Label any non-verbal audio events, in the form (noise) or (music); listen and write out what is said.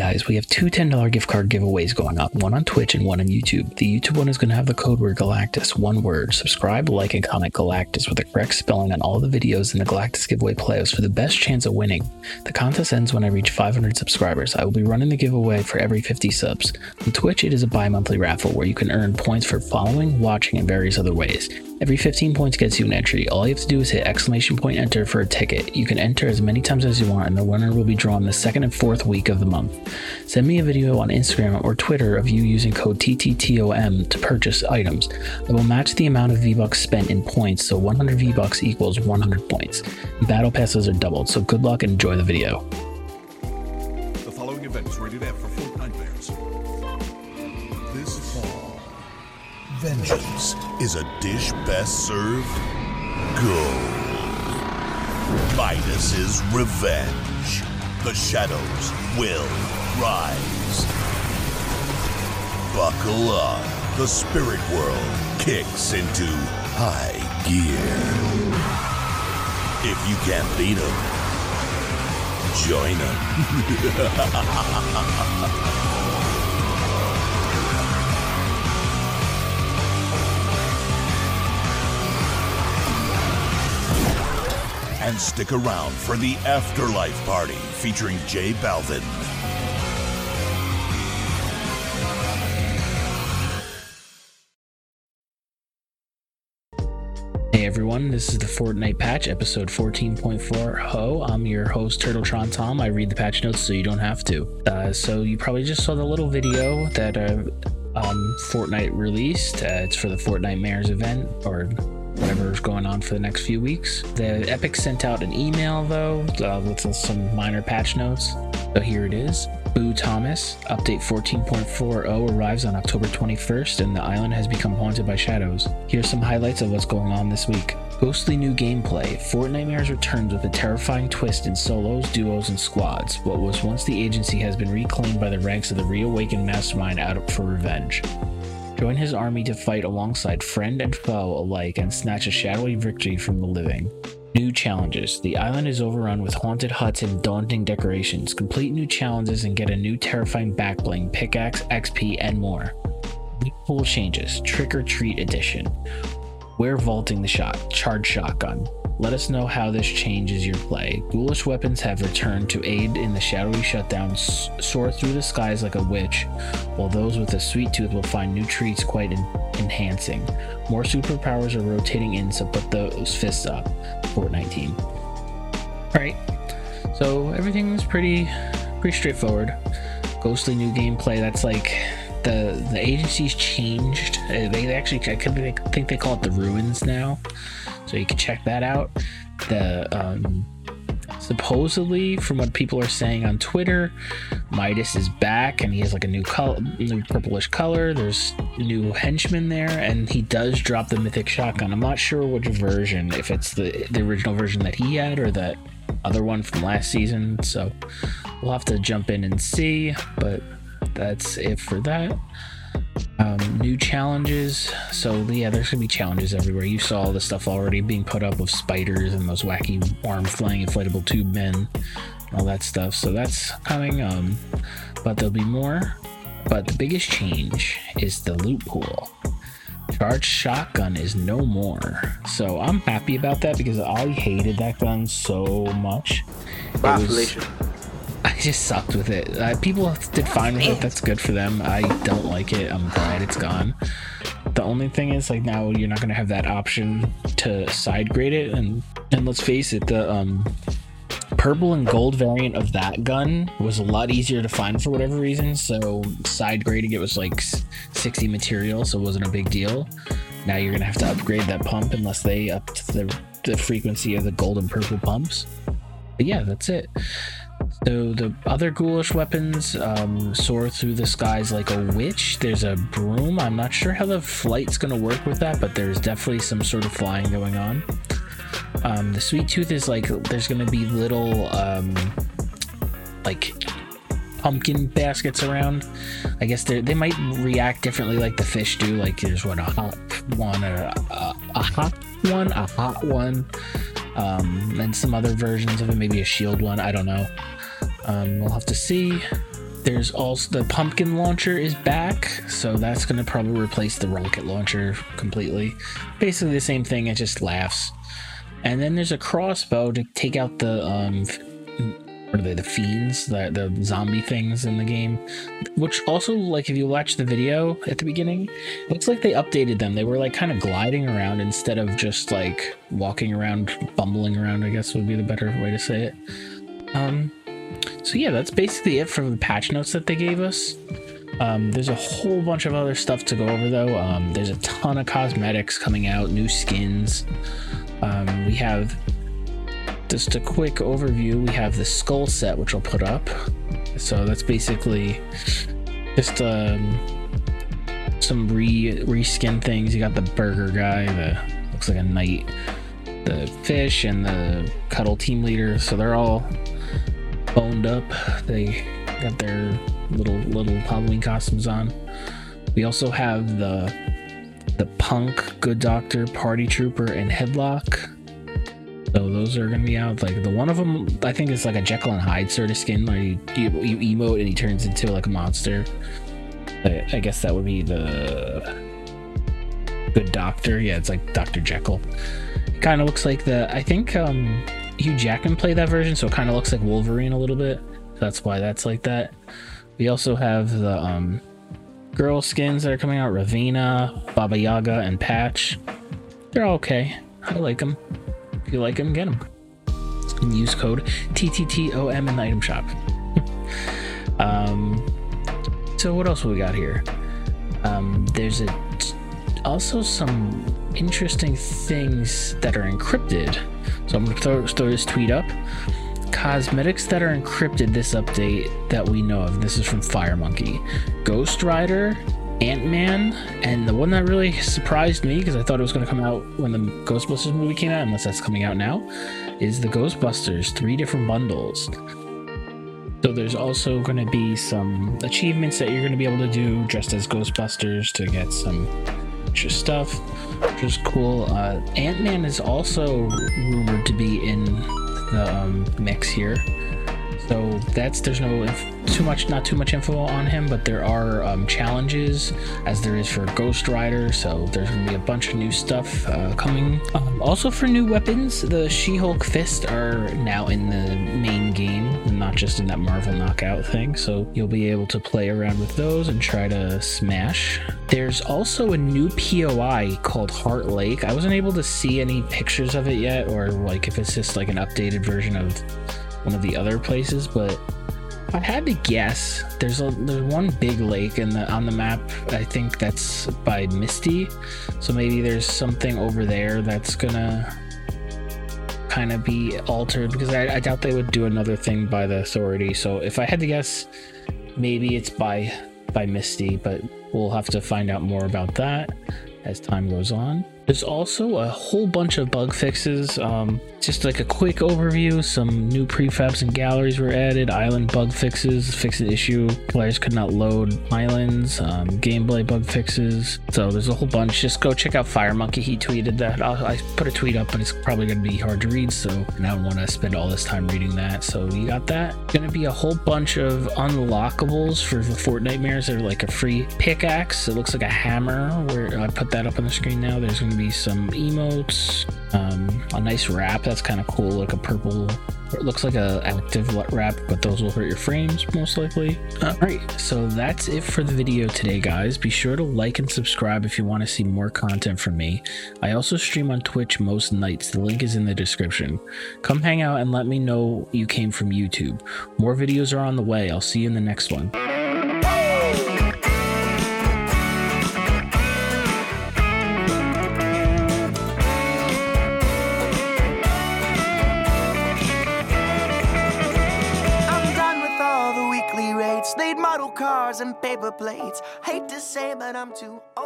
guys, we have two $10 gift card giveaways going up, one on Twitch and one on YouTube. The YouTube one is going to have the code word Galactus, one word. Subscribe, like, and comment Galactus with the correct spelling on all the videos in the Galactus giveaway playoffs for the best chance of winning. The contest ends when I reach 500 subscribers. I will be running the giveaway for every 50 subs. On Twitch, it is a bi monthly raffle where you can earn points for following, watching, and various other ways. Every 15 points gets you an entry. All you have to do is hit exclamation point enter for a ticket. You can enter as many times as you want, and the winner will be drawn the second and fourth week of the month. Send me a video on Instagram or Twitter of you using code TTTOM to purchase items. I will match the amount of V-Bucks spent in points, so 100 V-Bucks equals 100 points. Battle passes are doubled, so good luck and enjoy the video. The following event is rated F vengeance is a dish best served gold. Midas's revenge. The shadows will rise. Buckle up. The spirit world kicks into high gear. If you can't beat them, join them. (laughs) and stick around for the Afterlife Party featuring J Balvin. Hey everyone, this is the Fortnite patch, episode 14.4. Ho, I'm your host, Turtletron Tom. I read the patch notes so you don't have to. Uh, so you probably just saw the little video that uh, um, Fortnite released. Uh, it's for the Fortnitemares event, or whatever's going on for the next few weeks. The Epic sent out an email though uh, with some minor patch notes. So here it is. Boo Thomas, update 14.40 arrives on October 21st, and the island has become haunted by shadows. Here's some highlights of what's going on this week. Ghostly new gameplay. Fortnitemares returns with a terrifying twist in solos, duos, and squads. What was once the agency has been reclaimed by the ranks of the reawakened mastermind out for revenge. Join his army to fight alongside friend and foe alike and snatch a shadowy victory from the living. New challenges. The island is overrun with haunted huts and daunting decorations. Complete new challenges and get a new terrifying backbling, pickaxe, XP, and more. New pool changes. Trick or Treat Edition. We're vaulting the shot. Charge shotgun. Let us know how this changes your play. Ghoulish weapons have returned to aid in the shadowy shutdown, soar through the skies like a witch, while those with a sweet tooth will find new treats quite en- enhancing. More superpowers are rotating in, so put those fists up. Fortnite team. Alright, so everything is pretty pretty straightforward. Ghostly new gameplay, that's like the the agency's changed. Uh, They actually I think they call it the ruins now so you can check that out. The um, supposedly, from what people are saying on Twitter, Midas is back and he has like a new color, new purplish color. There's new henchmen there, and he does drop the mythic shotgun. I'm not sure which version, if it's the the original version that he had or that other one from last season. So we'll have to jump in and see. But that's it for that um, new challenges. So yeah, there's gonna be challenges everywhere. You saw all the stuff already being put up with spiders and those wacky arm flying inflatable tube men, all that stuff. So that's coming. Um, but there'll be more. But the biggest change is the loot pool. Charged shotgun is no more. So I'm happy about that because I hated that gun so much. I just sucked with it. Uh, people did fine with it. That's good for them. I don't like it. I'm glad it's gone. The only thing is, like now, you're not gonna have that option to side grade it, and and let's face it, the um purple and gold variant of that gun was a lot easier to find for whatever reason. So side grading it was like 60 material, so it wasn't a big deal. Now you're gonna have to upgrade that pump unless they up the the frequency of the gold and purple pumps. But yeah, that's it. So the other ghoulish weapons um, soar through the skies like a witch. There's a broom. I'm not sure how the flight's gonna work with that, but there's definitely some sort of flying going on. Um, the sweet tooth is like there's gonna be little um, like pumpkin baskets around. I guess they they might react differently like the fish do. Like there's what a hot one, a, a, a hot one, a hot one, um, and some other versions of it. Maybe a shield one. I don't know. Um, we'll have to see. there's also the pumpkin launcher is back, so that's gonna probably replace the rocket launcher completely. Basically the same thing, it just laughs. And then there's a crossbow to take out the um what are they, the fiends, the the zombie things in the game. Which also like if you watch the video at the beginning, looks like they updated them. They were like kind of gliding around instead of just like walking around, bumbling around, I guess would be the better way to say it. Um so yeah, that's basically it for the patch notes that they gave us. Um, there's a whole bunch of other stuff to go over though. Um, there's a ton of cosmetics coming out, new skins. Um, we have just a quick overview. We have the skull set, which I'll put up. So that's basically just um, some re reskin things. You got the burger guy, the looks like a knight, the fish, and the cuddle team leader. So they're all boned up. They got their little little Halloween costumes on. We also have the the punk, good doctor, party trooper, and headlock. So those are gonna be out. Like the one of them, I think is like a Jekyll and Hyde sort of skin. Like you, you, you emote and he turns into like a monster. I, I guess that would be the good doctor. Yeah, it's like Doctor Jekyll. Kind of looks like the. I think um Hugh Jackman played that version, so it kind of looks like Wolverine a little bit. That's why that's like that. We also have the um, girl skins that are coming out: Ravina, Baba Yaga, and Patch. They're all okay. I like them. If you like them, get them. And use code TTTOM in the item shop. (laughs) um, so what else we got here? Um, there's a also some interesting things that are encrypted. So I'm gonna throw, throw this tweet up. Cosmetics that are encrypted this update that we know of. This is from Fire Monkey. Ghost Rider, Ant Man, and the one that really surprised me because I thought it was going to come out when the Ghostbusters movie came out, unless that's coming out now, is the Ghostbusters three different bundles. So there's also going to be some achievements that you're going to be able to do dressed as Ghostbusters to get some extra stuff, which is cool. Uh, Ant Man is also rumored to be in the um, mix here. So that's there's no too much, not too much info on him, but there are um, challenges as there is for Ghost Rider. So there's gonna be a bunch of new stuff uh, coming. Um, also for new weapons, the She-Hulk Fist are now in the main game, not just in that Marvel Knockout thing. So you'll be able to play around with those and try to smash. There's also a new POI called Heart Lake. I wasn't able to see any pictures of it yet, or like if it's just like an updated version of one of the other places, but I had to guess, there's a there's one big lake in the on the map. I think that's by Misty, so maybe there's something over there that's gonna kind of be altered because I, I doubt they would do another thing by the authority. So if I had to guess, maybe it's by by Misty, but we'll have to find out more about that as time goes on. There's also a whole bunch of bug fixes. Um, just like a quick overview, some new prefabs and galleries were added, island bug fixes, fix an issue, players could not load islands, um, gameplay bug fixes. So there's a whole bunch. Just go check out Fire Monkey. He tweeted that. I'll, I put a tweet up, but it's probably going to be hard to read, so I don't want to spend all this time reading that. So you got that. Going to be a whole bunch of unlockables for the Fortnitemares that are like a free pickaxe. It looks like a hammer. Where I put that up on the screen now. There's going to be some emotes, um, a nice wrap that's kind of cool, like a purple. It looks like a active wrap, but those will hurt your frames most likely. All right, so that's it for the video today, guys. Be sure to like and subscribe if you want to see more content from me. I also stream on Twitch most nights. The link is in the description. Come hang out and let me know you came from YouTube. More videos are on the way. I'll see you in the next one. Cars and paper plates. Hate to say, but I'm too old.